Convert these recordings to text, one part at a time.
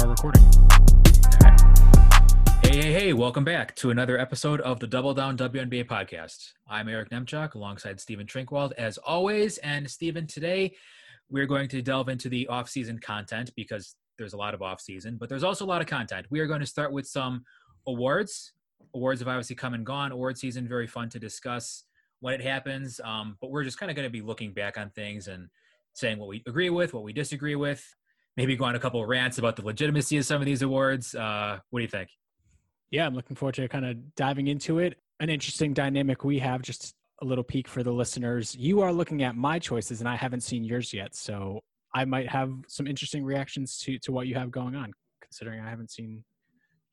are recording. Hey, hey, hey, welcome back to another episode of the Double Down WNBA podcast. I'm Eric Nemchuk alongside Stephen Trinkwald as always. And Stephen, today we're going to delve into the off-season content because there's a lot of off-season, but there's also a lot of content. We are going to start with some awards. Awards have obviously come and gone. Award season, very fun to discuss when it happens. Um, but we're just kind of going to be looking back on things and saying what we agree with, what we disagree with, maybe go on a couple of rants about the legitimacy of some of these awards. Uh, what do you think? Yeah, I'm looking forward to kind of diving into it. An interesting dynamic we have, just a little peek for the listeners. You are looking at my choices, and I haven't seen yours yet. So I might have some interesting reactions to, to what you have going on, considering I haven't seen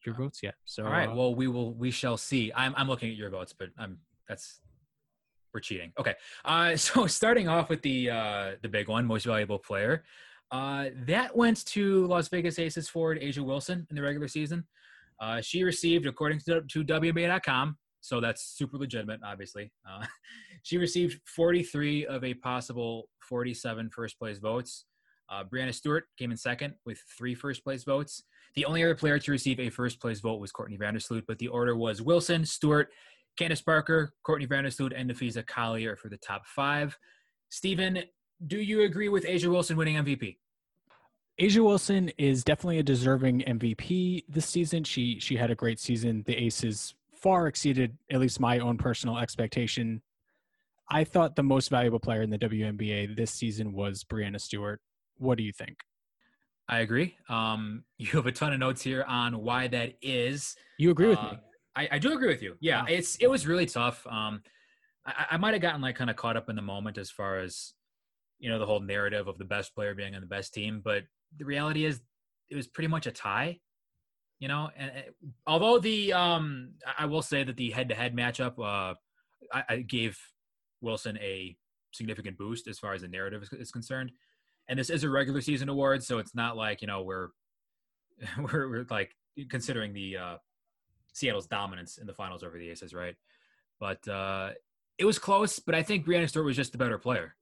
your votes yet. So all right, uh, well we will we shall see. I'm I'm looking at your votes, but I'm that's we're cheating. Okay. Uh, so starting off with the uh, the big one, most valuable player. Uh, that went to Las Vegas Aces forward A'ja Wilson in the regular season. Uh, she received, according to, to so that's super legitimate, obviously. Uh, she received 43 of a possible 47 first place votes. Uh, Breanna Stewart came in second with three first place votes. The only other player to receive a first place vote was Courtney Vandersloot, but the order was Wilson, Stewart, Candace Parker, Courtney Vandersloot, and Napheesa Collier for the top five. Stephen, do you agree with A'ja Wilson winning MVP? Asia Wilson is definitely a deserving MVP this season. She she had a great season. The Aces far exceeded at least my own personal expectation. I thought the most valuable player in the WNBA this season was Breanna Stewart. What do you think? I agree. Um, you have a ton of notes here on why that is. You agree with uh, me? I, I, do agree with you. Yeah, wow. it's it was really tough. Um, I, I might have gotten like kind of caught up in the moment as far as you know the whole narrative of the best player being on the best team, but the reality is it was pretty much a tie. You know, and, although the um, I will say that the head-to-head matchup, uh, I, I gave Wilson a significant boost as far as the narrative is, is, concerned. And this is a regular season award, so it's not like you know we're we're, we're like considering the uh, Seattle's dominance in the finals over the Aces, right? But uh, it was close. But I think Breanna Stewart was just the better player.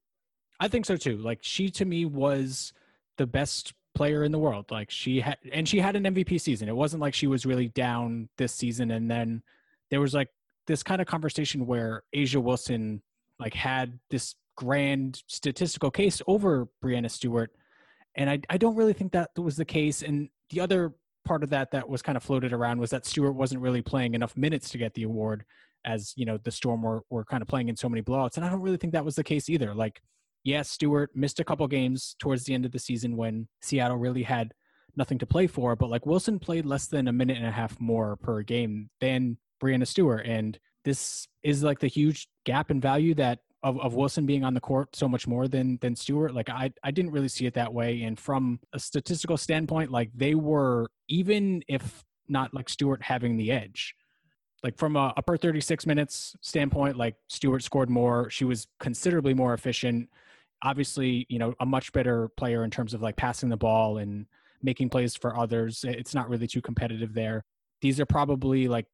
I think so too. Like she to me was the best player in the world. Like she had, and she had an MVP season. It wasn't like she was really down this season. And then there was like this kind of conversation where A'ja Wilson like had this grand statistical case over Breanna Stewart. And I, I don't really think that was the case. And the other part of that that was kind of floated around was that Stewart wasn't really playing enough minutes to get the award as, you know, the Storm were, were kind of playing in so many blowouts. And I don't really think that was the case either. Like yes, Stewart missed a couple games towards the end of the season when Seattle really had nothing to play for, but like Wilson played less than a minute and a half more per game than Breanna Stewart. And this is like the huge gap in value that of, of Wilson being on the court so much more than than Stewart. Like I I didn't really see it that way. And from a statistical standpoint, like they were even if not like Stewart having the edge. Like from a, a per 36 minutes standpoint, like Stewart scored more. She was considerably more efficient obviously, you know, a much better player in terms of like passing the ball and making plays for others. It's not really too competitive there. These are probably like,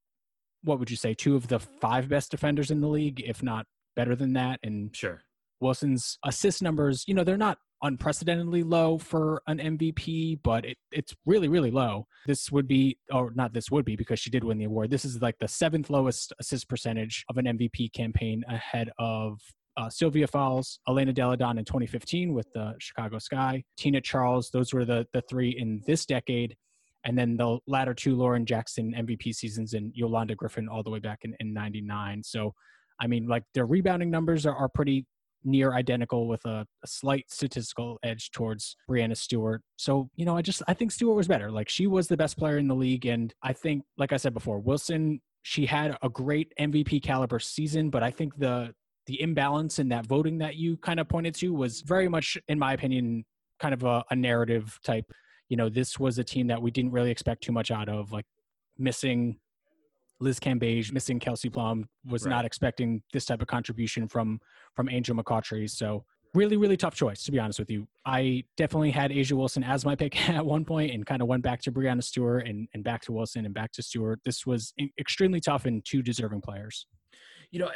what would you say, two of the five best defenders in the league, if not better than that. And sure, Wilson's assist numbers, you know, they're not unprecedentedly low for an MVP, but it, it's really, really low. This would be, or not this would be because she did win the award. This is like the seventh lowest assist percentage of an MVP campaign ahead of uh, Sylvia Fowles, Elena Delle Donne in 2015 with the Chicago Sky, Tina Charles. Those were the the three in this decade, and then the latter two Lauren Jackson MVP seasons and Yolanda Griffith all the way back in, in '99. So, I mean, like their rebounding numbers are, are pretty near identical with a, a, slight statistical edge towards Breanna Stewart. So, you know, I just I think Stewart was better. Like she was the best player in the league and I think like I said before, Wilson she had a great MVP caliber season, but I think the the imbalance in that voting that you kind of pointed to was very much, in my opinion, kind of a, a narrative type. You know, this was a team that we didn't really expect too much out of, like missing Liz Cambage, missing Kelsey Plum, was right. not expecting this type of contribution from from Angel McCoughtry. So really, really tough choice, to be honest with you. I definitely had A'ja Wilson as my pick at one point and kind of went back to Breanna Stewart and, and back to Wilson and back to Stewart. This was extremely tough and two deserving players. You know,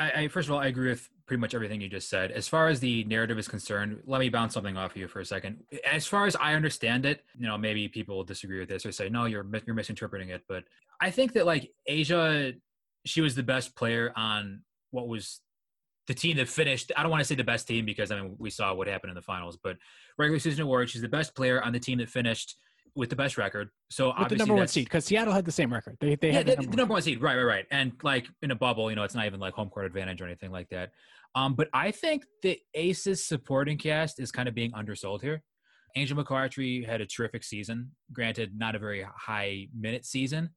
I, I, first of all, I agree with pretty much everything you just said. As far as the narrative is concerned, let me bounce something off of you for a second. As far as I understand it, you know, maybe people will disagree with this or say, no, you're you're misinterpreting it. But I think that like A'ja, she was the best player on what was the team that finished. I don't want to say the best team because I mean we saw what happened in the finals, but regular season award, she's the best player on the team that finished with the best record. So with the number one seed because Seattle had the same record. They they yeah, had the, number, the number one seed, right, right, right. And like in a bubble, you know, it's not even like home court advantage or anything like that. Um, but I think the Aces supporting cast is kind of being undersold here. Angel McCoughtry had a terrific season. Granted, not a very high minute season,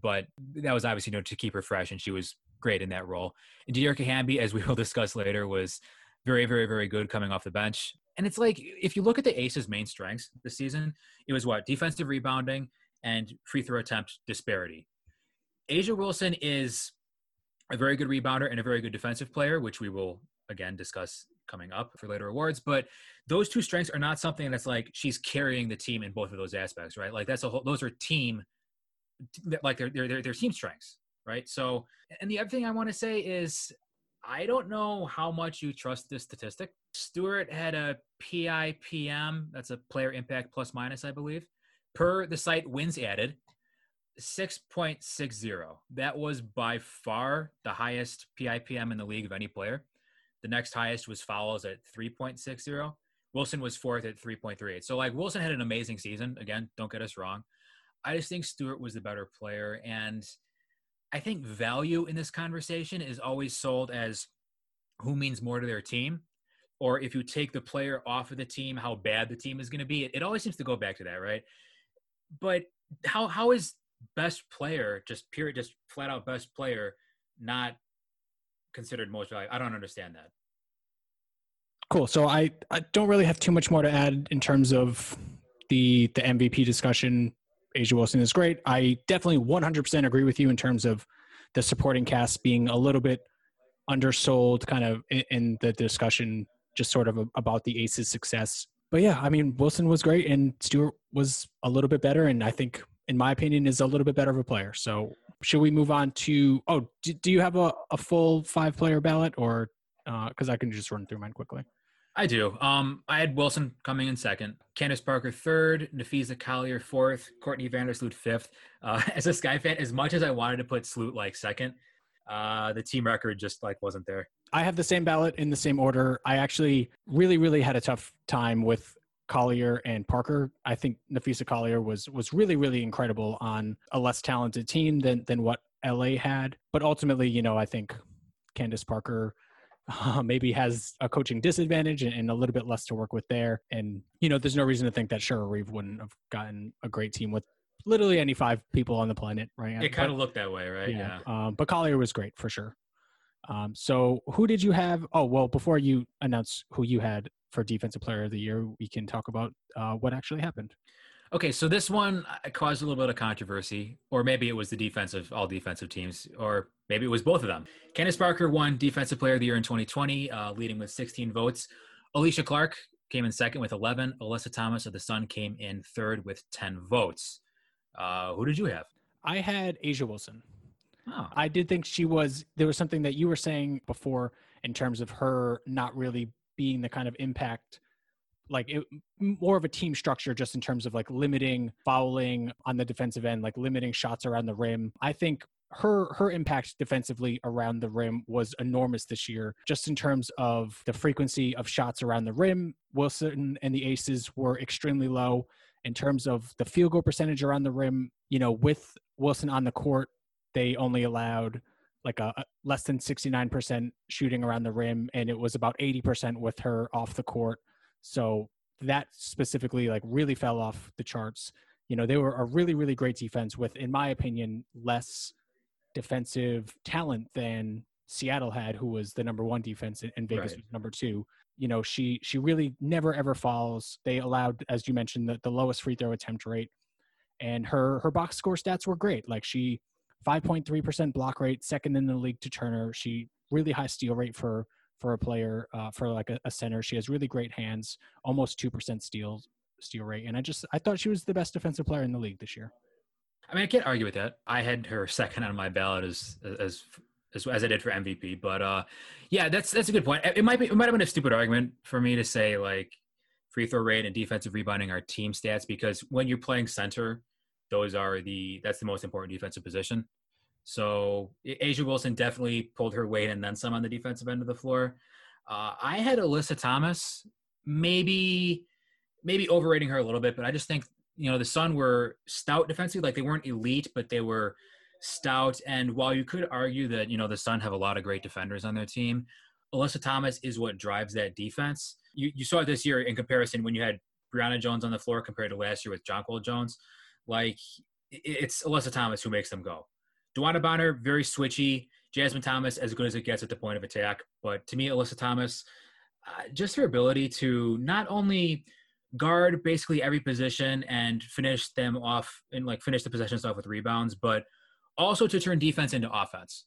but that was obviously you know to keep her fresh, and she was great in that role. And Dearica Hamby, as we will discuss later, was very, very, very good coming off the bench. And it's like if you look at the Aces' main strengths this season, it was what defensive rebounding and free throw attempt disparity. A'ja Wilson is a very good rebounder and a very good defensive player, which we will again discuss coming up for later awards. But those two strengths are not something that's like she's carrying the team in both of those aspects, right? Like that's a whole. Those are team, like they're they're they're, team strengths, right? So, and the other thing I want to say is I don't know how much you trust this statistic. Stewart had a PIPM, that's a player impact plus minus, I believe, per the site wins added, 6.60. That was by far the highest PIPM in the league of any player. The next highest was Fowles at 3.60. Wilson was fourth at 3.38. So, like, Wilson had an amazing season. Again, don't get us wrong. I just think Stewart was the better player. And I think value in this conversation is always sold as who means more to their team or if you take the player off of the team how bad the team is going to be. It, it, always seems to go back to that right? But how how is best player just period just flat out best player not considered most valuable i don't understand that. Cool. So I, I don't really have too much more to add in terms of the the mvp discussion A'ja Wilson is great. I definitely 100% agree with you in terms of the supporting cast being a little bit undersold kind of in, in the discussion just sort of about the Aces success. But yeah, I mean, Wilson was great and Stewart was a little bit better. And I think, in my opinion, is a little bit better of a player. So should we move on to, oh, do, do you have a, a full five player ballot or, because uh, I can just run through mine quickly. I do. Um, I had Wilson coming in second, Candace Parker third, Napheesa Collier fourth, Courtney Vandersloot fifth. Uh, as a Sky fan, as much as I wanted to put Sloot like second, uh, the team record just like wasn't there. I have the same ballot in the same order. I actually really, really had a tough time with Collier and Parker. I think Napheesa Collier was was really, really incredible on a less talented team than than what LA had. But ultimately, you know, I think Candace Parker uh, maybe has a coaching disadvantage and, and, a little bit less to work with there. And, you know, there's no reason to think that Cheryl Reeve wouldn't have gotten a great team with literally any five people on the planet, right? It kind of looked that way, right? Yeah. yeah. Um, but Collier was great for sure. Um, so who did you have? Oh, well, before you announce who you had for Defensive Player of the Year, we can talk about uh, what actually happened. Okay, so this one uh, caused a little bit of controversy, or maybe it was the defensive, all defensive teams, or maybe it was both of them. Candace Parker won Defensive Player of the Year in 2020, uh, leading with 16 votes. Alysha Clark came in second with 11. Alyssa Thomas of the Sun came in third with 10 votes. Uh, who did you have? I had A'ja Wilson. Oh. I did think she was. There was something that you were saying before in terms of her not really being the kind of impact like it, more of a team structure just in terms of like limiting fouling on the defensive end like limiting shots around the rim. I think her her impact defensively around the rim was enormous this year just in terms of the frequency of shots around the rim. Wilson and the aces were extremely low in terms of the field goal percentage around the rim. You know with wilson on the court they only allowed like a, a less than 69% shooting around the rim and it was about 80% with her off the court so that specifically like really fell off the charts. You know, they were a really, really great defense with, in my opinion, less defensive talent than Seattle had, who was the number one defense and Vegas right. was number two. You know, she she really never ever falls. They allowed, as you mentioned, the, the lowest free throw attempt rate. And her her box score stats were great. Like she 5.3% block rate, second in the league to Turner. She really high steal rate for for a player uh, for like a, a, center. She has really great hands, almost two percent steal steal rate, and I just I thought she was the best defensive player in the league this year. I mean, I can't argue with that. I had her second on my ballot as as as, as I did for MVP. But uh, yeah, that's that's a good point. It might be it might have been a stupid argument for me to say like free throw rate and defensive rebounding are team stats because when you're playing center, those are the that's the most important defensive position. So A'ja Wilson definitely pulled her weight and then some on the defensive end of the floor. Uh, I had Alyssa Thomas, maybe maybe overrating her a little bit, but I just think you know the Sun were stout defensively, like they weren't elite, but they were stout. And while you could argue that you know the Sun have a lot of great defenders on their team, Alyssa Thomas is what drives that defense. You you saw it this year in comparison when you had Brionna Jones on the floor compared to last year with Jonquel Jones. Like it's Alyssa Thomas who makes them go. DeWanna Bonner, very switchy. Jasmine Thomas, as good as it gets at the point of attack. But to me, Alyssa Thomas, uh, just her ability to not only guard basically every position and finish them off and like finish the possessions off with rebounds, but also to turn defense into offense,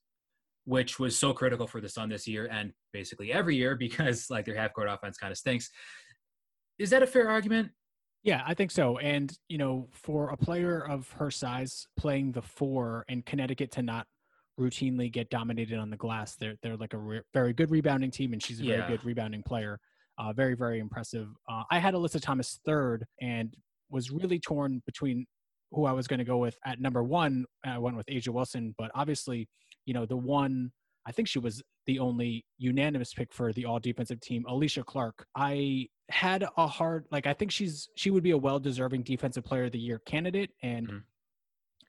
which was so critical for the Sun this year and basically every year because like their half court offense kind of stinks. Is that a fair argument? Yeah, I think so. And, you know, for a player of her size playing the four and Connecticut to not routinely get dominated on the glass, they're, they're like a re- very good rebounding team, and she's a yeah. very good rebounding player. Uh, very, very impressive. Uh, I had Alyssa Thomas third and was really torn between who I was going to go with at number one. I went with A'ja Wilson, but obviously, you know, the one I think she was the only unanimous pick for the all defensive team, Alysha Clark. I had a hard like I think she's she would be a well deserving defensive player of the year candidate and mm-hmm.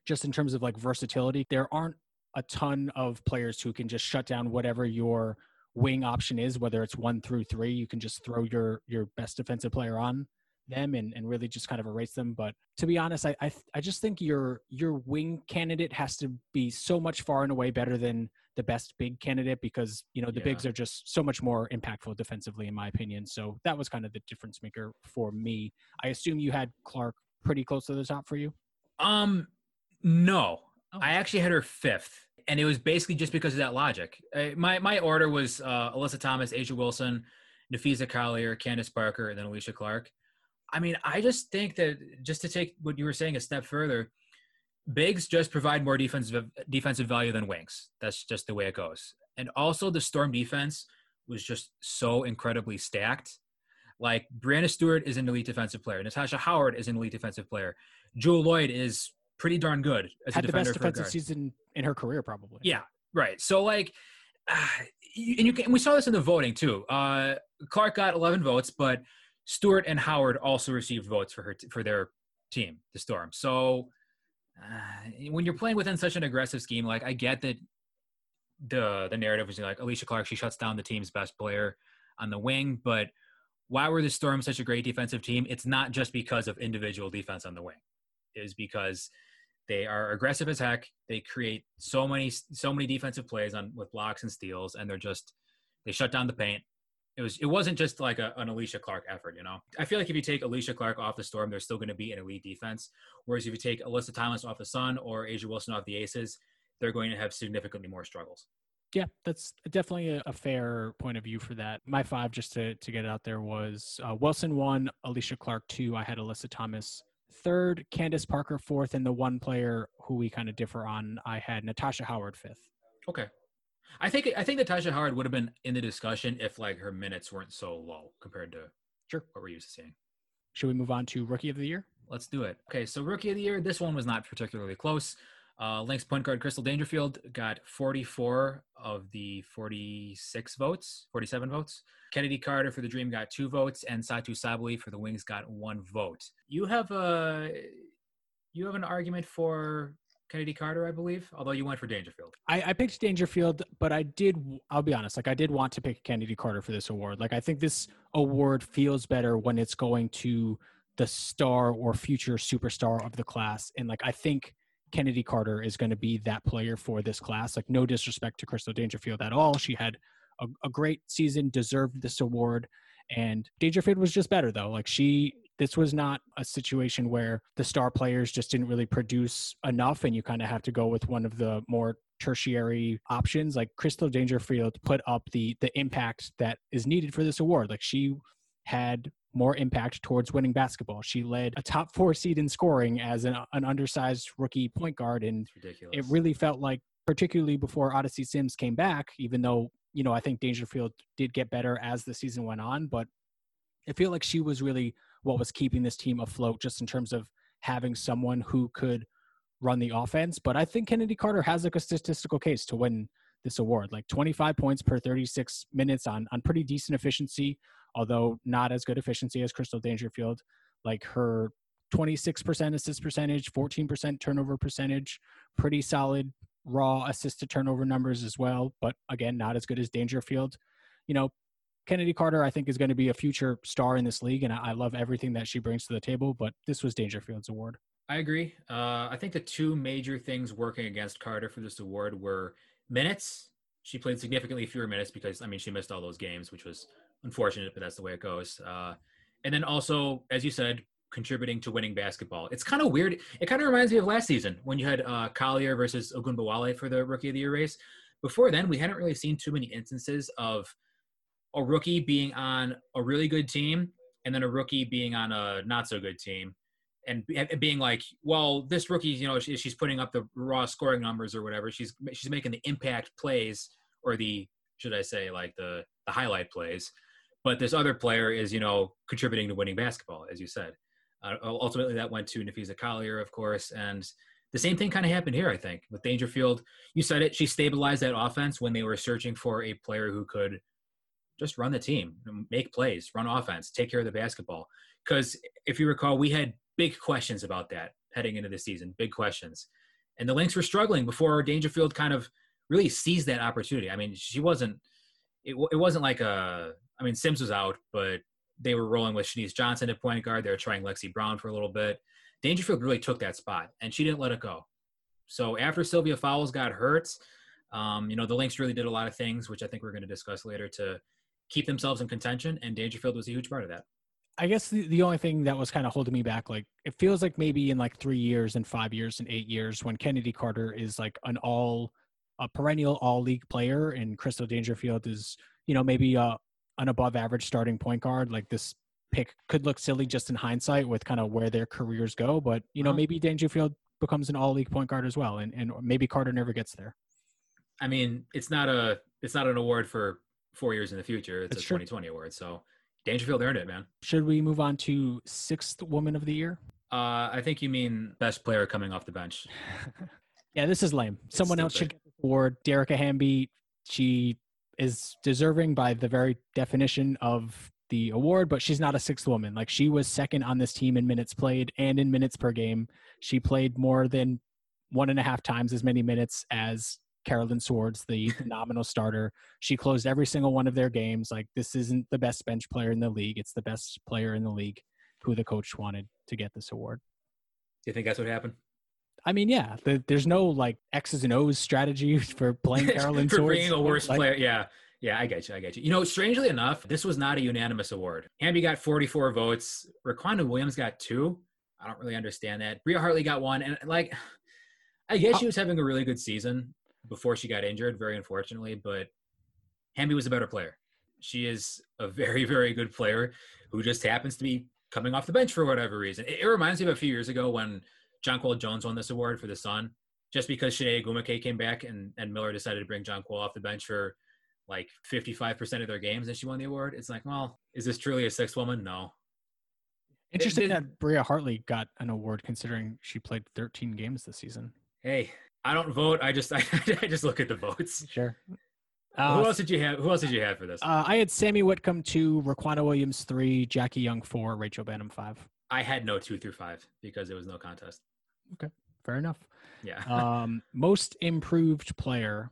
just in terms of like versatility, there aren't a ton of players who can just shut down whatever your wing option is, whether it's one through three, you can just throw your your best defensive player on them and, and really just kind of erase them. But to be honest, I, I I just think your your wing candidate has to be so much far and away better than the best big candidate because you know the yeah. bigs are just so much more impactful defensively in my opinion. So that was kind of the difference maker for me. I assume you had Clark pretty close to the top for you. Um, no, oh. I actually had her fifth and it was basically just because of that logic. Uh, my my order was uh, Alyssa Thomas, A'ja Wilson, Napheesa Collier, Candace Parker, and then Alysha Clark. I mean, I just think that just to take what you were saying a step further, bigs just provide more defensive defensive value than wings. That's just the way it goes. And also, the Storm defense was just so incredibly stacked. Like Breanna Stewart is an elite defensive player. Natasha Howard is an elite defensive player. Jewell Lloyd is pretty darn good as Had a defender. the best defensive season in her career, probably. Yeah, right. So like, uh, and you can, we saw this in the voting too. Uh, Clark got 11 votes, but Stewart and Howard also received votes for her t- for their team, the Storm. So uh, when you're playing within such an aggressive scheme, like I get that the the narrative was like Alysha Clark, she shuts down the team's best player on the wing, but why were the Storm such a great defensive team? It's not just because of individual defense on the wing. It is because they are aggressive as heck. They create so many so many defensive plays on with blocks and steals, and they're just they shut down the paint. It was it wasn't just like a, an Alysha Clark effort, you know. I feel like if you take Alysha Clark off the Storm, there's still going to be an elite defense. Whereas if you take Alyssa Thomas off the Sun or A'ja Wilson off the Aces, they're going to have significantly more struggles. Yeah, that's definitely a, a, fair point of view for that. My five, just to, to get it out there, was uh, Wilson one, Alysha Clark two. I had Alyssa Thomas third, Candace Parker fourth, and the one player who we kind of differ on, I had Natasha Howard fifth. Okay. I think I think Natasha Howard would have been in the discussion if like her minutes weren't so low compared to sure what we're used to seeing. Should we move on to rookie of the year? Let's do it. Okay, so rookie of the year, this one was not particularly close. Uh, Lynx point guard Crystal Dangerfield got 44 of the 46 votes, 47 votes. Chennedy Carter for the Dream got two votes, and Satou Sabally for the Wings got one vote. You have a you have an argument for Chennedy Carter, I believe, although you went for Dangerfield. I, I, picked Dangerfield, but I did, I'll be honest, like I did want to pick Chennedy Carter for this award. Like I think this award feels better when it's going to the star or future superstar of the class. And like I think Chennedy Carter is going to be that player for this class. Like, no disrespect to Crystal Dangerfield at all. She had a, a great season, deserved this award. And Dangerfield was just better, though. Like, she, this was not a situation where the star players just didn't really produce enough, and you kind of have to go with one of the more tertiary options. Like, Crystal Dangerfield put up the the impact that is needed for this award. Like, she had more impact towards winning basketball. She led a top four seed in scoring as an, an undersized rookie point guard, and it really felt like particularly before Odyssey Sims came back, even though, you know, I think Dangerfield did get better as the season went on, but I feel like she was really what was keeping this team afloat just in terms of having someone who could run the offense. But I think Chennedy Carter has like a statistical case to win this award, like 25 points per 36 minutes on on pretty decent efficiency, although not as good efficiency as Crystal Dangerfield. Like her 26% assist percentage, 14% turnover percentage, pretty solid raw assist to turnover numbers as well, but again, not as good as Dangerfield. You know, Chennedy Carter, I think, is going to be a future star in this league, and I love everything that she brings to the table, but this was Dangerfield's award. I agree. Uh, I think the two major things working against Carter for this award were minutes. She played significantly fewer minutes because, I mean, she missed all those games, which was unfortunate, but that's the way it goes. Uh, and then also, as you said, contributing to winning basketball. It's kind of weird. It kind of reminds me of last season when you had uh, Collier versus Ogunbowale for the Rookie of the Year race. Before then, we hadn't really seen too many instances of a rookie being on a really good team and then a rookie being on a not so good team and being like, well, this rookie, you know, she's putting up the raw scoring numbers or whatever. She's she's making the impact plays or the should I say like the the highlight plays, but this other player is you know contributing to winning basketball, as you said. Uh, ultimately, that went to Napheesa Collier, of course, and the same thing kind of happened here. I think with Dangerfield, you said it. She stabilized that offense when they were searching for a player who could just run the team, make plays, run offense, take care of the basketball. Because if you recall, we had big questions about that heading into the season, big questions. And the Lynx were struggling before Dangerfield kind of really seized that opportunity. I mean, she wasn't, it, it wasn't like a, I mean, Sims was out, but they were rolling with Shenise Johnson at point guard. They were trying Lexi Brown for a little bit. Dangerfield really took that spot, and she didn't let it go. So after Sylvia Fowles got hurt, um, you know, the Lynx really did a lot of things, which I think we're going to discuss later, to keep themselves in contention, and Dangerfield was a huge part of that. I guess the, the only thing that was kind of holding me back, like it feels like maybe in like three years and five years and eight years when Chennedy Carter is like an all a perennial all league player and Crystal Dangerfield is, you know, maybe uh, an above average starting point guard. Like this pick could look silly just in hindsight with kind of where their careers go, but you know, uh-huh. maybe Dangerfield becomes an all league point guard as well. And, and maybe Carter never gets there. I mean, it's not a, it's not an award for four years in the future. It's, it's a true. 2020 award. So Dangerfield earned it, man. Should we move on to sixth woman of the year? Uh, I think you mean best player coming off the bench. yeah, this is lame. It's Someone stupid. else should get the award. Dearica Hamby, she is deserving by the very definition of the award, but she's not a sixth woman. Like she was second on this team in minutes played and in minutes per game. She played more than one and a half times as many minutes as Carolyn Swords, the nominal starter. She closed every single one of their games. Like this isn't the best bench player in the league; it's the best player in the league, who the coach wanted to get this award. Do you think that's what happened? I mean, yeah. The, there's no like X's and O's strategy for playing Carolyn for Swords. bringing a worse like, player. Yeah, yeah. I get you. I get you. You know, strangely enough, this was not a unanimous award. Hamby got 44 votes. Riquna Williams got two. I don't really understand that. Bria Hartley got one, and like, I guess uh, she was having a really good season before she got injured, very unfortunately. But Hamby was a better player. She is a very, very good player who just happens to be coming off the bench for whatever reason. It, it reminds me of a few years ago when Jonquel Jones won this award for the Sun, just because Chiney Ogwumike came back and, and Miller decided to bring Jonquel off the bench for like 55% of their games and she won the award. It's like, well, is this truly a sixth woman? No. Interesting it, it, that Bria Hartley got an award considering she played 13 games this season. Hey, I don't vote. I just I, I just look at the votes. Sure. Uh, who else did you have? Who else did you have for this? Uh, I had Sammy Whitcomb two, Riquna Williams three, Jackie Young four, Rachel Banham five. I had no two through five because it was no contest. Okay, fair enough. Yeah. um, most improved player.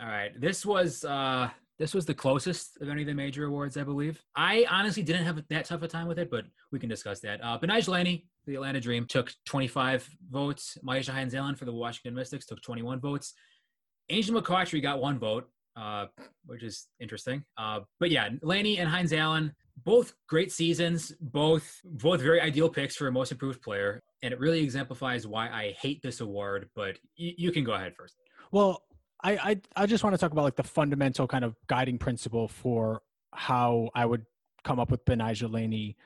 All right, this was uh, this was the closest of any of the major awards, I believe. I honestly didn't have that tough a time with it, but we can discuss that. Uh, Betnijah Laney, the Atlanta Dream, took 25 votes. Myisha Hines-Allen for the Washington Mystics took 21 votes. Angel McCoughtry got one vote, uh, which is interesting. Uh, but yeah, Laney and Hines-Allen, both great seasons, both both very ideal picks for a most improved player, and it really exemplifies why I hate this award. But y- you can go ahead first. Well, I, I I just want to talk about like the fundamental kind of guiding principle for how I would come up with Betnijah Laney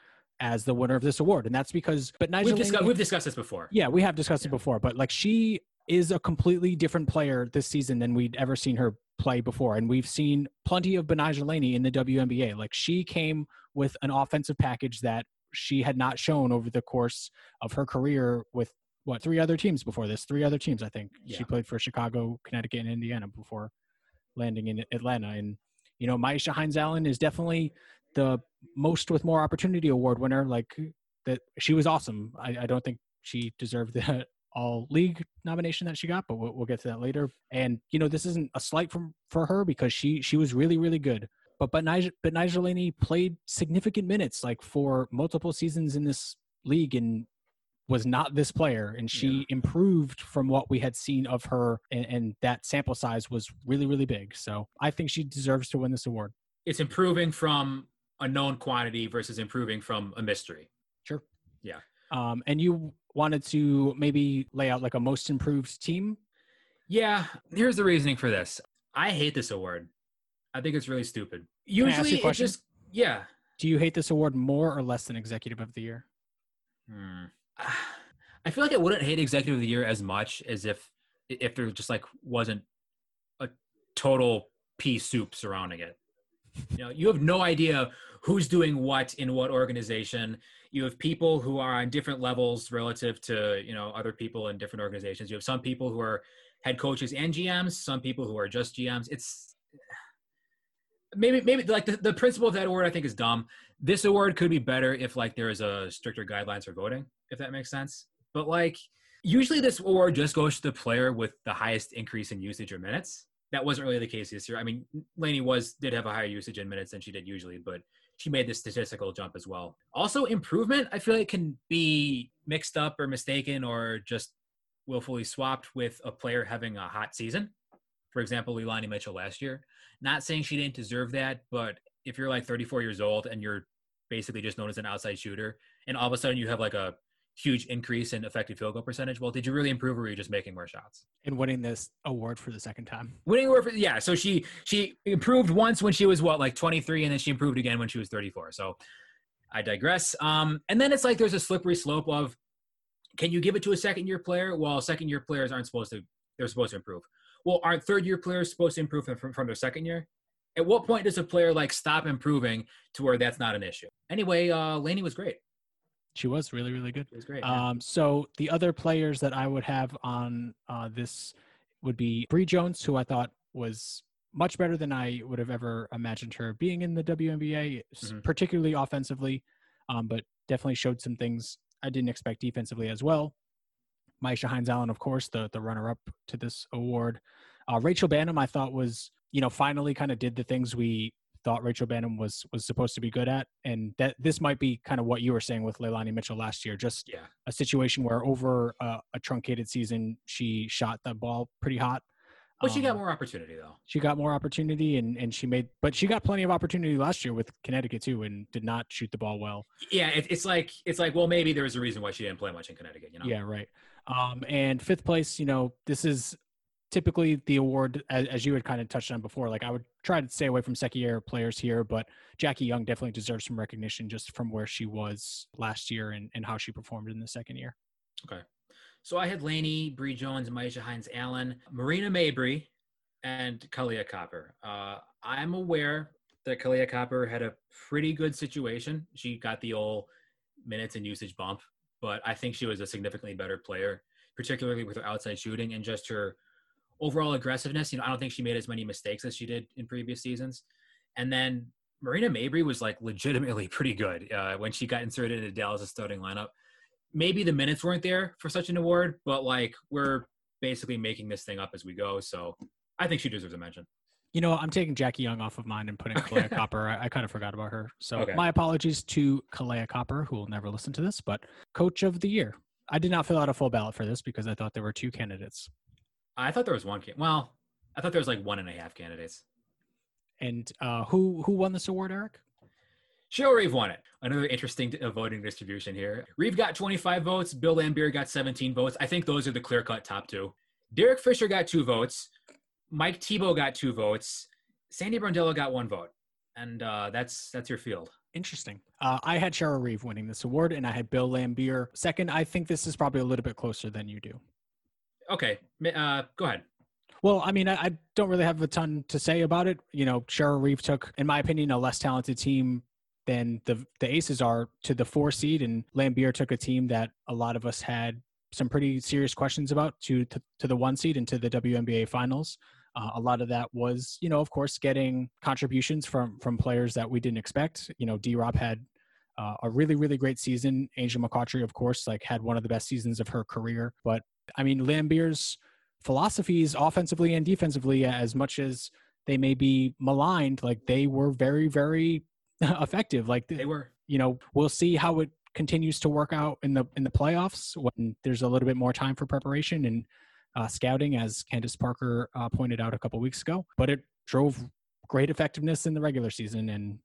as the winner of this award, and that's because Betnijah we've, Laney, discussed, we've discussed this before. Yeah, we have discussed yeah. it before, but like she is a completely different player this season than we'd ever seen her play before. And we've seen plenty of Betnijah Laney in the WNBA. Like she came with an offensive package that she had not shown over the course of her career with what three other teams before this? Three other teams, I think. Yeah. She played for Chicago, Connecticut, and Indiana before landing in Atlanta. And you know, Myisha Hines Allen is definitely the most with more opportunity award winner. Like that, she was awesome. I, I don't think she deserved the all league nomination that she got, but we'll, we'll get to that later. And you know, this isn't a slight from for her because she she was really really good. But but Nigel but Nigel Laney played significant minutes like for multiple seasons in this league and was not this player and she Yeah. improved from what we had seen of her and, and that sample size was really really big so i think she deserves to win this award It's improving from a known quantity versus improving from a mystery. sure Yeah. um, and you wanted to maybe lay out like a most improved team Yeah, here's the reasoning for this. I hate this award. I think it's really stupid. I ask you a Usually, it just yeah. do you hate this award more or less than executive of the year Hmm. I feel like I wouldn't hate Executive of the Year as much as if if there just like wasn't a total pea soup surrounding it. You know, you have no idea who's doing what in what organization. You have people who are on different levels relative to you know other people in different organizations. You have some people who are head coaches and GMs, some people who are just GMs. It's maybe maybe like the, the principle of that award I think is dumb. This award could be better if like there is a stricter guidelines for voting, if that makes sense. But like usually this award just goes to the player with the highest increase in usage or minutes. That wasn't really the case this year. I mean, Laney was did have a higher usage in minutes than she did usually, but she made the statistical jump as well. Also, improvement I feel like can be mixed up or mistaken or just willfully swapped with a player having a hot season. For example, Leilani Mitchell last year. Not saying she didn't deserve that, but if you're like 34 years old and you're basically just known as an outside shooter, and all of a sudden you have like a huge increase in effective field goal percentage, well, did you really improve or were you just making more shots? and winning this award for the second time Winning award, for, yeah. So she she improved once when she was what like 23, and then she improved again when she was 34. So I digress. Um, and then it's like there's a slippery slope of can you give it to a second year player? Well, second year players aren't supposed to. They're supposed to improve. Well, aren't third year players supposed to improve from, from their second year? At what point does a player like stop improving to where that's not an issue? Anyway, uh, Laney was great. she was really really good She was great. yeah. Um, so the other players that I would have on uh, this would be Bree Jones, who I thought was much better than I would have ever imagined her being in the WNBA, Mhm. particularly offensively, um, but definitely showed some things I didn't expect defensively as well. Myisha Hines Allen, of course, the the runner up to this award. Uh, Rachel Banham, I thought was you know finally kind of did the things we thought Rachel Banham was was supposed to be good at, and that this might be kind of what you were saying with Leilani Mitchell last year, just yeah. a situation where over a, a truncated season she shot the ball pretty hot. But she got Um, more opportunity though. She got more opportunity, and and she made, but she got plenty of opportunity last year with Connecticut too, and did not shoot the ball well. Yeah, it, it's like it's like well maybe there was a reason why she didn't play much in Connecticut. You know. Yeah, right. Um, and fifth place, you know, this is typically the award as, as you had kind of touched on before. Like I would try to stay away from second year players here, but Jackie Young definitely deserves some recognition just from where she was last year and, and how she performed in the second year. Okay. So I had Laney, Bree Jones, Myisha Hines Allen, Marina Mabrey, and Kahleah Copper. Uh, I'm aware that Kahleah Copper had a pretty good situation. She got the old minutes and usage bump, but I think she was a significantly better player, particularly with her outside shooting and just her overall aggressiveness. You know, I don't think she made as many mistakes as she did in previous seasons. And then Marina Mabrey was like legitimately pretty good uh, when she got inserted into Dallas' starting lineup maybe the minutes weren't there for such an award, but like we're basically making this thing up as we go. So I think she deserves a mention. You know, I'm taking Jackie Young off of mine and putting Kahleah Copper. I, I kind of forgot about her. So Okay. my apologies to Kahleah Copper, who will never listen to this, but Coach of the Year. I did not fill out a full ballot for this because I thought there were two candidates. I thought there was one. Can- well, I thought there was like one and a half candidates. And uh, who who won this award, Eric? Cheryl Reeve won it. Another interesting uh, voting distribution here. Reeve got 25 votes. Bill Laimbeer got 17 votes. I think those are the clear cut top two. Derek Fisher got two votes. Mike Thibault got two votes. Sandy Brondello got one vote. And uh, that's that's your field. Interesting. Uh, I had Cheryl Reeve winning this award, and I had Bill Laimbeer second. I think this is probably a little bit closer than you do. Okay, uh, go ahead. Well, I mean, I, I, don't really have a ton to say about it. You know, Cheryl Reeve took, in my opinion, a less talented team than the the Aces are to the four seed, and Laimbeer took a team that a lot of us had some pretty serious questions about to to, to the one seed and to the WNBA finals. Uh, a lot of that was, you know, of course, getting contributions from from players that we didn't expect. You know, D. Rob had uh, a really really great season. Angel McCoughtry, of course, like had one of the best seasons of her career. But I mean, Laimbeer's philosophies, offensively and defensively, as much as they may be maligned, like they were very very effective. Like they were. You know, we'll see how it continues to work out in the in the playoffs when there's a little bit more time for preparation and uh, scouting, as Candace Parker uh, pointed out a couple weeks ago. But it drove great effectiveness in the regular season. And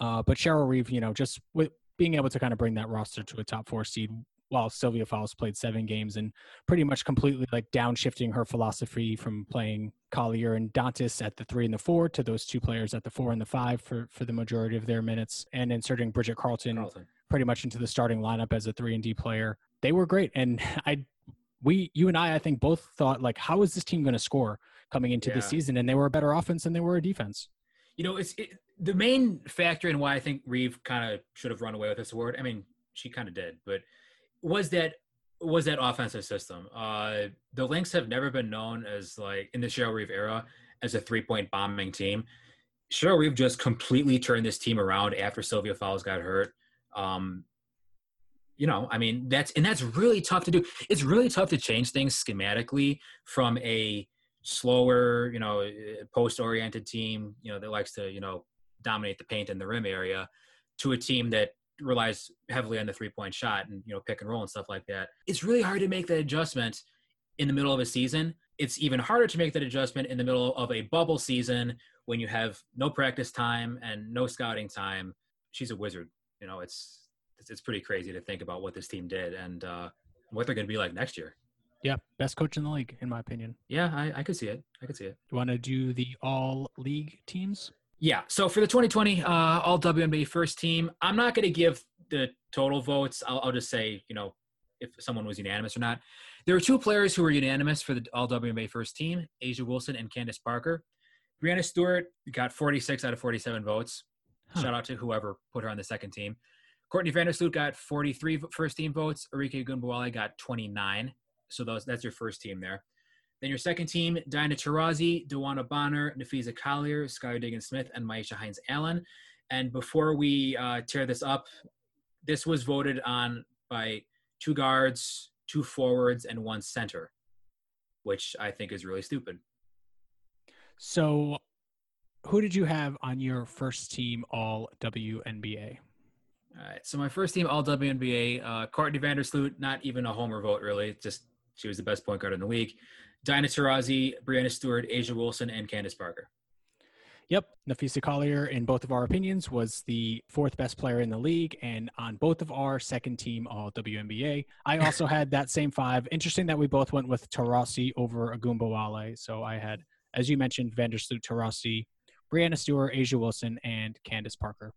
uh, but Cheryl Reeve, you know, just with being able to kind of bring that roster to a top four seed while Sylvia Fowles played seven games and pretty much completely like downshifting her philosophy from playing Collier and Dantas at the three and the four to those two players at the four and the five for, for the majority of their minutes and inserting Bridget Carlton, Carleton. pretty much into the starting lineup as a three and D player. They were great. And I we you and I I think both thought like how is this team going to score coming into yeah. the season and they were a better offense than they were a defense. You know, it's it, the main factor in why I think Reeve kind of should have run away with this award. I mean, she kind of did, but was that was that offensive system. Uh, the Lynx have never been known as like in the Cheryl Reeve era as a three point bombing team. Cheryl Reeve just completely turned this team around after Sylvia Fowles got hurt. Um, you know, I mean, that's and that's really tough to do. It's really tough to change things schematically from a slower, you know, eh, post-oriented team, you know, that likes to, you know, dominate the paint in the rim area, to a team that relies heavily on the three-point shot and you know pick and roll and stuff like that. It's really hard to make that adjustment in the middle of a season. It's even harder to make that adjustment in the middle of a bubble season when you have no practice time and no scouting time. She's a wizard. You know, it's it's, it's pretty crazy to think about what this team did and uh, what they're going to be like next year. Yeah, best coach in the league, in my opinion. Yeah, I, I could see it. I could see it. You want to do the all league teams? Yeah. So for the 2020 uh, All WNBA first team, I'm not going to give the total votes. I'll, I'll, just say, you know, if someone was unanimous or not. There were two players who were unanimous for the All WNBA first team: A'ja Wilson and Candace Parker. Breanna Stewart got 46 out of 47 votes. Huh. Shout out to whoever put her on the second team. Courtney Vandersloot got 43 first team votes. Arike Ogunbowale got 29. So those that's your first team there. Then your second team, Diana Taurasi, DeWanna Bonner, Napheesa Collier, Skylar Diggins Smith, and Myisha Hines Allen. And before we uh, tear this up, this was voted on by two guards, two forwards, and one center, which I think is really stupid. So, who did you have on your first team all WNBA? All right. So my first team all WNBA, uh, Courtney Vandersloot, not even a homer vote really. Just she was the best point guard in the league. Diana Taurasi, Breanna Stewart, A'ja Wilson, and Candace Parker. Yep, Napheesa Collier, in both of our opinions, was the fourth best player in the league, and on both of our second team All WNBA. I also had that same five. Interesting that we both went with Taurasi over Ogunbowale. So I had, as you mentioned, Vandersloot, Taurasi, Breanna Stewart, A'ja Wilson, and Candace Parker.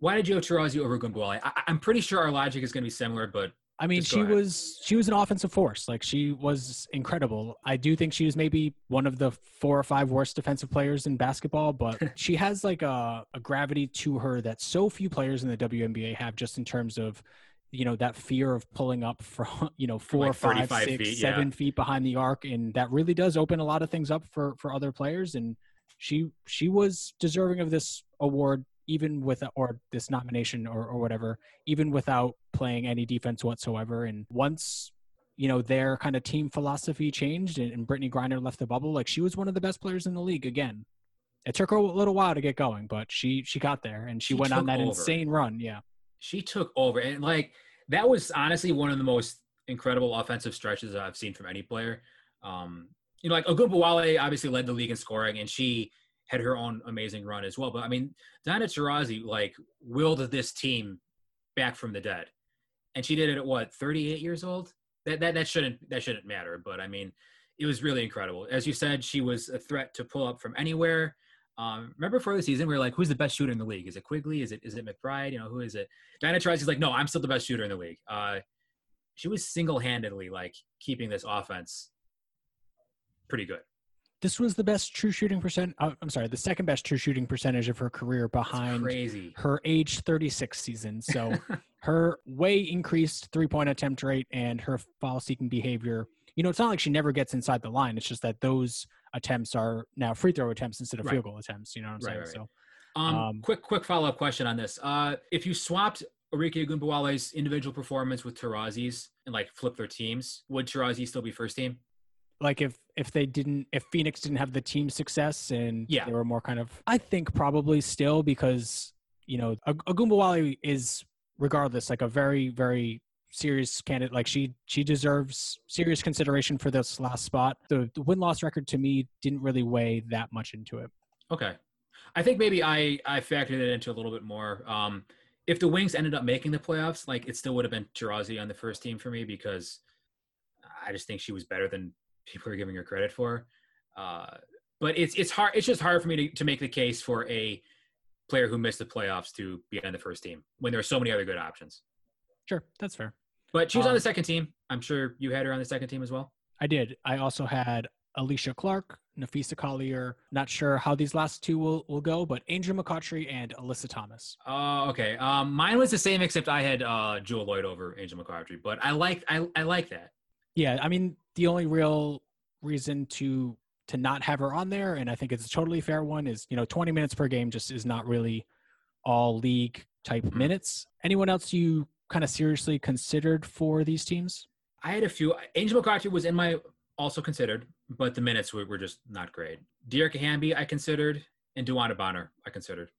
Why did you have Taurasi over Ogunbowale? I, am pretty sure our logic is going to be similar, but I mean, she ahead. was she was an offensive force. Like she was incredible. I do think she was maybe one of the four or five worst defensive players in basketball, but she has like a, a gravity to her that so few players in the WNBA have, just in terms of you know that fear of pulling up from you know four, like five, six, feet, seven yeah. feet behind the arc, and that really does open a lot of things up for for other players. And she she was deserving of this award even with or this nomination or, or whatever, even without playing any defense whatsoever. And once you know their kind of team philosophy changed and, and Brittney Griner left the bubble, like she was one of the best players in the league again. It took her a little while to get going, but she she got there and she, she went on that over. insane run. Yeah, she took over and like that was honestly one of the most incredible offensive stretches I've seen from any player. Um, you know, like Ogunbowale obviously led the league in scoring, and she had her own amazing run as well. But I mean, Diana Taurasi like willed this team back from the dead, and she did it at what 38 years old. That that that shouldn't that shouldn't matter. But I mean, it was really incredible. As you said, she was a threat to pull up from anywhere. Um, remember for the season, we were like, who's the best shooter in the league? Is it Quigley? Is it is it McBride? You know, who is it? Diana Taurasi's like, no, I'm still the best shooter in the league. Uh, she was single handedly like keeping this offense pretty good. This was the best true shooting percent. Uh, I'm sorry, the second best true shooting percentage of her career behind her age 36 season. So her way increased three point attempt rate and her foul seeking behavior. You know, it's not like she never gets inside the line. It's just that those attempts are now free throw attempts instead of Right. field goal attempts. You know what I'm Right, saying? right, So Um, Um, quick, quick follow up question on this. Uh, if you swapped Arike Ogunbowale's individual performance with Taurasi's and like flip their teams, would Taurasi still be first team? Like if if they didn't if Phoenix didn't have the team success and Yeah. they were more kind of I think probably still because you know Ag- Ogunbowale is regardless like a very very serious candidate like she she deserves serious consideration for this last spot the, the win loss record to me didn't really weigh that much into it Okay. I think maybe I I factored it into a little bit more. Um, if the Wings ended up making the playoffs, like it still would have been Taurasi on the first team for me because I just think she was better than people are giving her credit for. Uh, but it's it's hard. It's just hard for me to, to make the case for a player who missed the playoffs to be on the first team when there are so many other good options. sure that's fair But she was on Um, the second team. I'm sure you had her on the second team as well. I did I also had Alysha Clark Napheesa Collier not sure how these last two will, will go but Angel McCoughtry and Alyssa Thomas Oh, okay. Um, mine was the same except I had uh, Jewell Loyd over Angel McCoughtry, but I like I, I like that. Yeah, I mean the only real reason to to not have her on there, and I think it's a totally fair one, is you know 20 minutes per game just is not really all league type Mhm. minutes. Anyone else you kind of seriously considered for these teams? I had a few. Angel McCoughtry was in my also considered, but the minutes were, were just not great. Dearica Hamby I considered, and DeWanna Bonner I considered.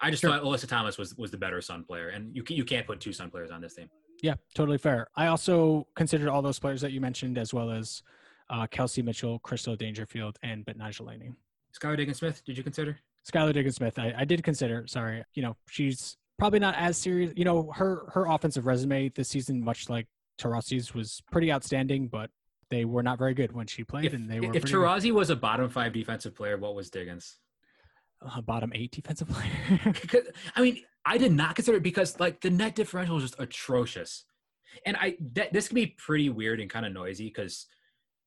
I just Sure. thought Alyssa Thomas was was the better Sun player, and you you can't put two Sun players on this team. Yeah, totally fair. I also considered all those players that you mentioned, as well as uh, Kelsey Mitchell, Crystal Dangerfield, and Betnijah Laney. Skylar Diggins Smith, did you consider? Skylar Diggins Smith, I, I did consider. Sorry, you know she's probably not as serious. You know her her offensive resume this season, much like Taurasi's, was pretty outstanding, but they were not very good when she played, If, and they were if Taurasi was a bottom five defensive player, what was Diggins? uh, bottom eight defensive player. I mean, I did not consider it because like the net differential is just atrocious, and I that, this can be pretty weird and kind of noisy because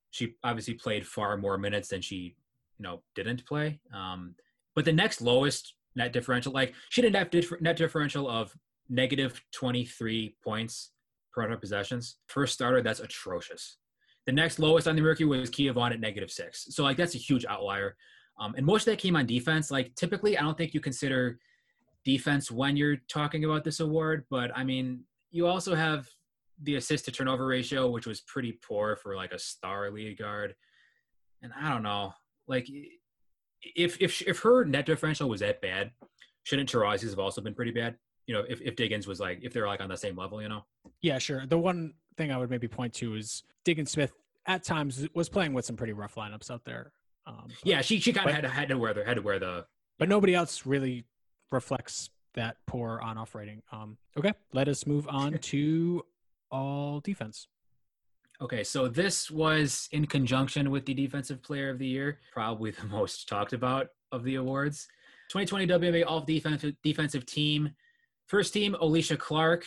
she obviously played far more minutes than she you know didn't play. Um, but the next lowest net differential, like she didn't have dif- net differential of negative twenty three points per hundred possessions. First starter, that's atrocious. The next lowest on the Mercury was Kia Vaughn at negative six. So like that's a huge outlier. Um, and most of that came on defense. Like typically, I don't think you consider defense when you're talking about this award, but I mean, you also have the assist to turnover ratio, which was pretty poor for like a star lead guard. And I don't know, like if if if her net differential was that bad, shouldn't Taurasi's have also been pretty bad? You know, if if Diggins was like if they're like on the same level, you know. yeah, sure. The one thing I would maybe point to is Diggins Smith at times was playing with some pretty rough lineups out there. Um, but- Yeah, she she kind of had to, had to wear the had to wear the but nobody else really reflects that poor on-off rating. Um, okay, let us move on to all defense. Okay, so this was in conjunction with the Defensive Player of the Year, probably the most talked about of the awards. 2020 WNBA All Defensive Defensive Team. First team: Alysha Clark,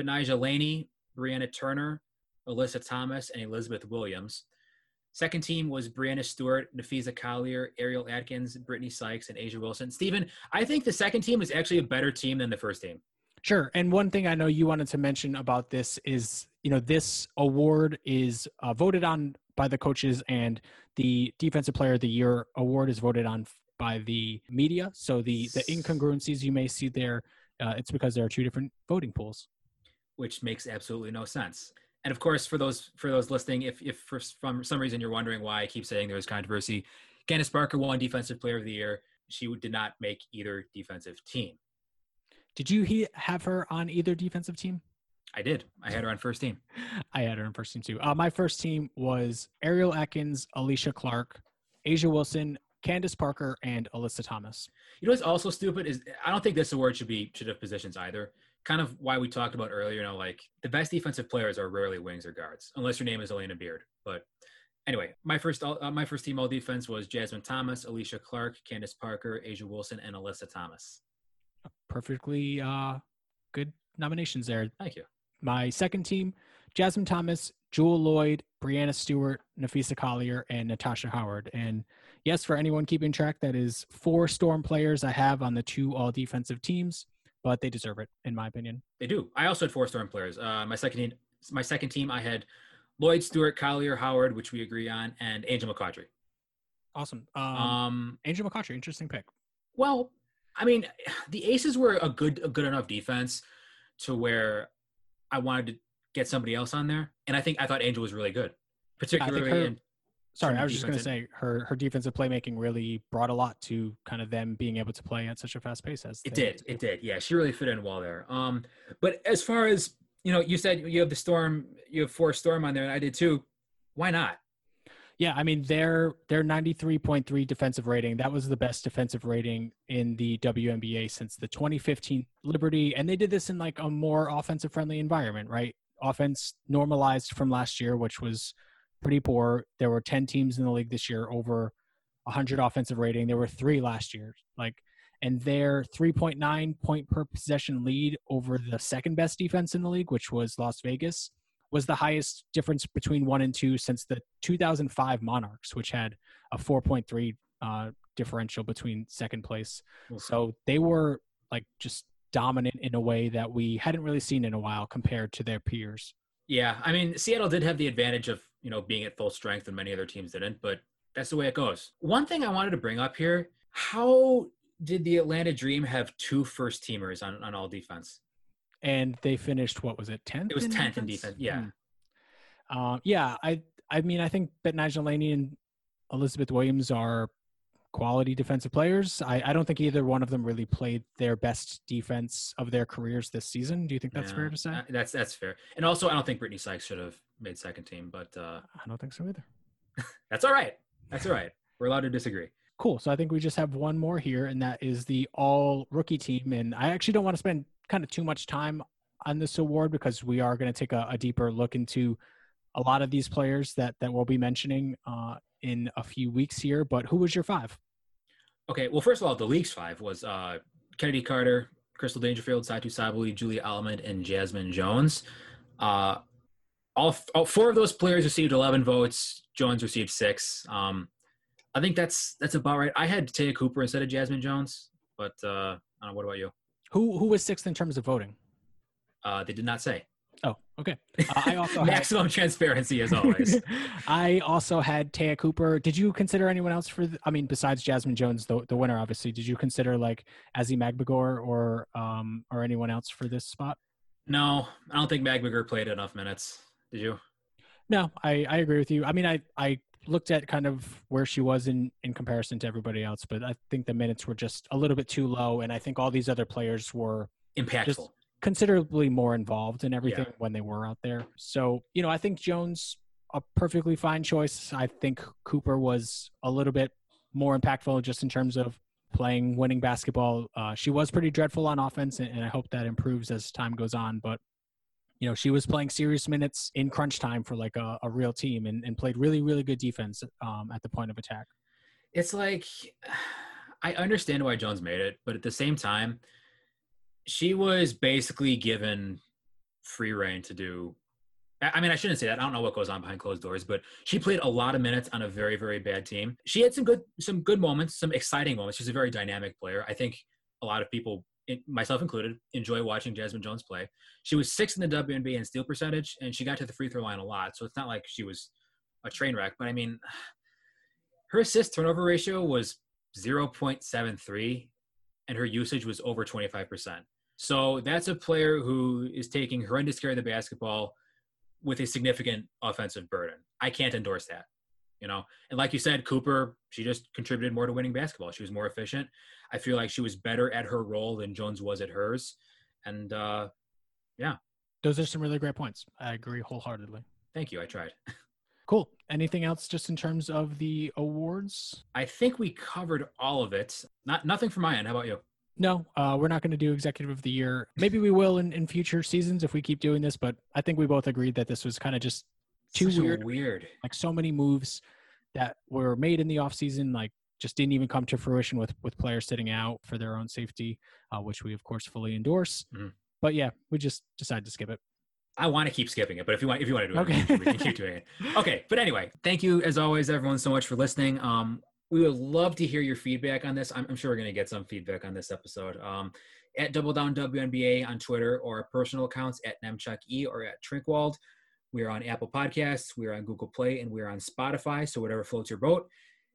Betnijah Laney, Brianna Turner, Alyssa Thomas, and Elizabeth Williams. Second team was Breanna Stewart, Napheesa Collier, Ariel Atkins, Brittany Sykes, and A'ja Wilson. Stephen, I think the second team is actually a better team than the first team. Sure. And one thing I know you wanted to mention about this is, you know, this award is uh, voted on by the coaches, and the Defensive Player of the Year award is voted on by the media. So the the incongruencies you may see there, uh, it's because there are two different voting pools. which makes absolutely no sense. And of course, for those for those listening, if if for from some reason you're wondering why I keep saying there was controversy, Candace Parker won Defensive Player of the Year. She did not make either defensive team. Did you he- have her on either defensive team? I did. I had her on first team. I had her on first team too. Uh, my first team was Ariel Atkins, Alysha Clark, A'ja Wilson, Candace Parker, and Alyssa Thomas. You know what's also stupid is I don't think this award should be should have positions either. Kind of why we talked about earlier. You know, like the best defensive players are rarely wings or guards, unless your name is Alana Beard. But anyway, my first all- uh, my first team all defense was Jasmine Thomas, Alysha Clark, Candace Parker, A'ja Wilson, and Alyssa Thomas. Perfectly uh, good nominations there. Thank you. My second team, Jasmine Thomas, Jewell Loyd, Breanna Stewart, Napheesa Collier, and Natasha Howard. And yes, for anyone keeping track, that is four Storm players I have on the two all defensive teams, but they deserve it, in my opinion. They do. I also had four Storm players. Uh, my second team, my second team, I had Loyd Stewart, Collier, Howard, which we agree on, and Angel McCoughtry. Awesome. Um, Um, Angel McCoughtry, interesting pick. well, I mean, the Aces were a good, a good enough defense to where I wanted to get somebody else on there, and I think I thought Angel was really good, particularly Sorry, I was just going to say her her defensive playmaking really brought a lot to kind of them being able to play at such a fast pace as It did. It did. Yeah, she really fit in well there. Um, but as far as you know, you said you have the storm, you have four storm on there, and I did too. Why not? Yeah, I mean their their 93.3 defensive rating, that was the best defensive rating in the WNBA since the 2015 Liberty and they did this in like a more offensive friendly environment, right? Offense normalized from last year which was pretty poor. There were 10 teams in the league this year over 100 offensive rating. There were 3 last year. Like and their 3.9 point per possession lead over the second best defense in the league, which was Las Vegas, was the highest difference between one and two since the 2005 Monarchs, which had a 4.3 uh, differential between second place. So they were like just dominant in a way that we hadn't really seen in a while compared to their peers. Yeah, I mean, Seattle did have the advantage of you know being at full strength, and many other teams didn't. But that's the way it goes. One thing I wanted to bring up here: how did the Atlanta Dream have two first teamers on on all defense? And they finished what was it 10th? It was 10th in defense, yeah. Hmm. Uh, yeah, I I mean I think Betnijah Laney and Elizabeth Williams are quality defensive players. I, I don't think either one of them really played their best defense of their careers this season. Do you think that's Yeah, fair to say? uh, That's that's fair. And also, I don't think Brittany Sykes should have made second team, but uh, I don't think so either. that's all right. That's all right. We're allowed to disagree. Cool. So I think we just have one more here, and that is the all rookie team. And I actually don't want to spend kind of too much time on this award because we are going to take a, a deeper look into a lot of these players that that we'll be mentioning uh, in a few weeks here. But who was your five? Okay, well, first of all, the league's five was uh, Chennedy Carter, Crystal Dangerfield, Satou Sabally, Julia Allemand, and Jazmine Jones. Uh, all, all four of those players received 11 votes. Jones received six. Um, I think that's that's about right. I had Te'a Cooper instead of Jasmine Jones, but uh, I don't know, what about you? Who who was sixth in terms of voting? Uh, they did not say. Okay. Uh, I also had Maximum transparency as always. I also had Te'a Cooper. Did you consider anyone else for? The, I mean, besides Jazmine Jones, the the winner, obviously. Did you consider like Ezi Magbegor or um or anyone else for this spot? no, I don't think Magbegor played enough minutes. Did you? No, I I agree with you. I mean, I I looked at kind of where she was in in comparison to everybody else, but I think the minutes were just a little bit too low, and I think all these other players were Impactful. Considerably more involved in everything Yeah. when they were out there. So, you know, I think Jones a perfectly fine choice. I think Cooper was a little bit more impactful just in terms of playing winning basketball. Uh, she was pretty dreadful on offense, and, and I hope that improves as time goes on. But you know, she was playing serious minutes in crunch time for like a, a real team, and, and played really, really good defense um, at the point of attack. it's like I understand why Jones made it, but at the same time, she was basically given free reign to do. I mean, I shouldn't say that. I don't know what goes on behind closed doors, but she played a lot of minutes on a very, very bad team. She had some good, some good moments, some exciting moments. She's a very dynamic player. I think a lot of people, myself included, enjoy watching Jazmine Jones play. She was sixth in the WNBA in steal percentage, and she got to the free throw line a lot. So it's not like she was a train wreck. But I mean, her assist turnover ratio was 0.73 and her usage was over 25%. So that's a player who is taking horrendous care of the basketball with a significant offensive burden. I can't endorse that. You know, and like you said, Cooper, she just contributed more to winning basketball. She was more efficient. I feel like she was better at her role than Jones was at hers. And uh, yeah. Those are some really great points. I agree wholeheartedly. thank you. I tried. Cool. Anything else just in terms of the awards? I think we covered all of it. Not nothing from my end. How about you? No, uh, we're not going to do executive of the year. Maybe we will in, in future seasons if we keep doing this, but I think we both agreed that this was kind of just Too Such weird. Weird. like so many moves that were made in the offseason, like just didn't even come to fruition with with players sitting out for their own safety, uh, which we of course fully endorse. Mhm. But yeah, we just decided to skip it. I want to keep skipping it, but if you want, if you want to do it, Okay. we can keep doing it. Okay, but anyway, thank you as always, everyone, so much for listening. Um, we would love to hear your feedback on this. I'm, I'm sure we're going to get some feedback on this episode. Um, at Double Down WNBA on Twitter or our personal accounts at Nemchuk E or at Trinkwald. We are on Apple Podcasts, we are on Google Play, and we are on Spotify. So whatever floats your boat,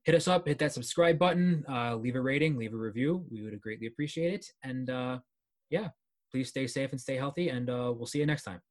hit us up, hit that subscribe button, uh, leave a rating, leave a review. We would greatly appreciate it. And uh, yeah, please stay safe and stay healthy. And uh, we'll see you next time.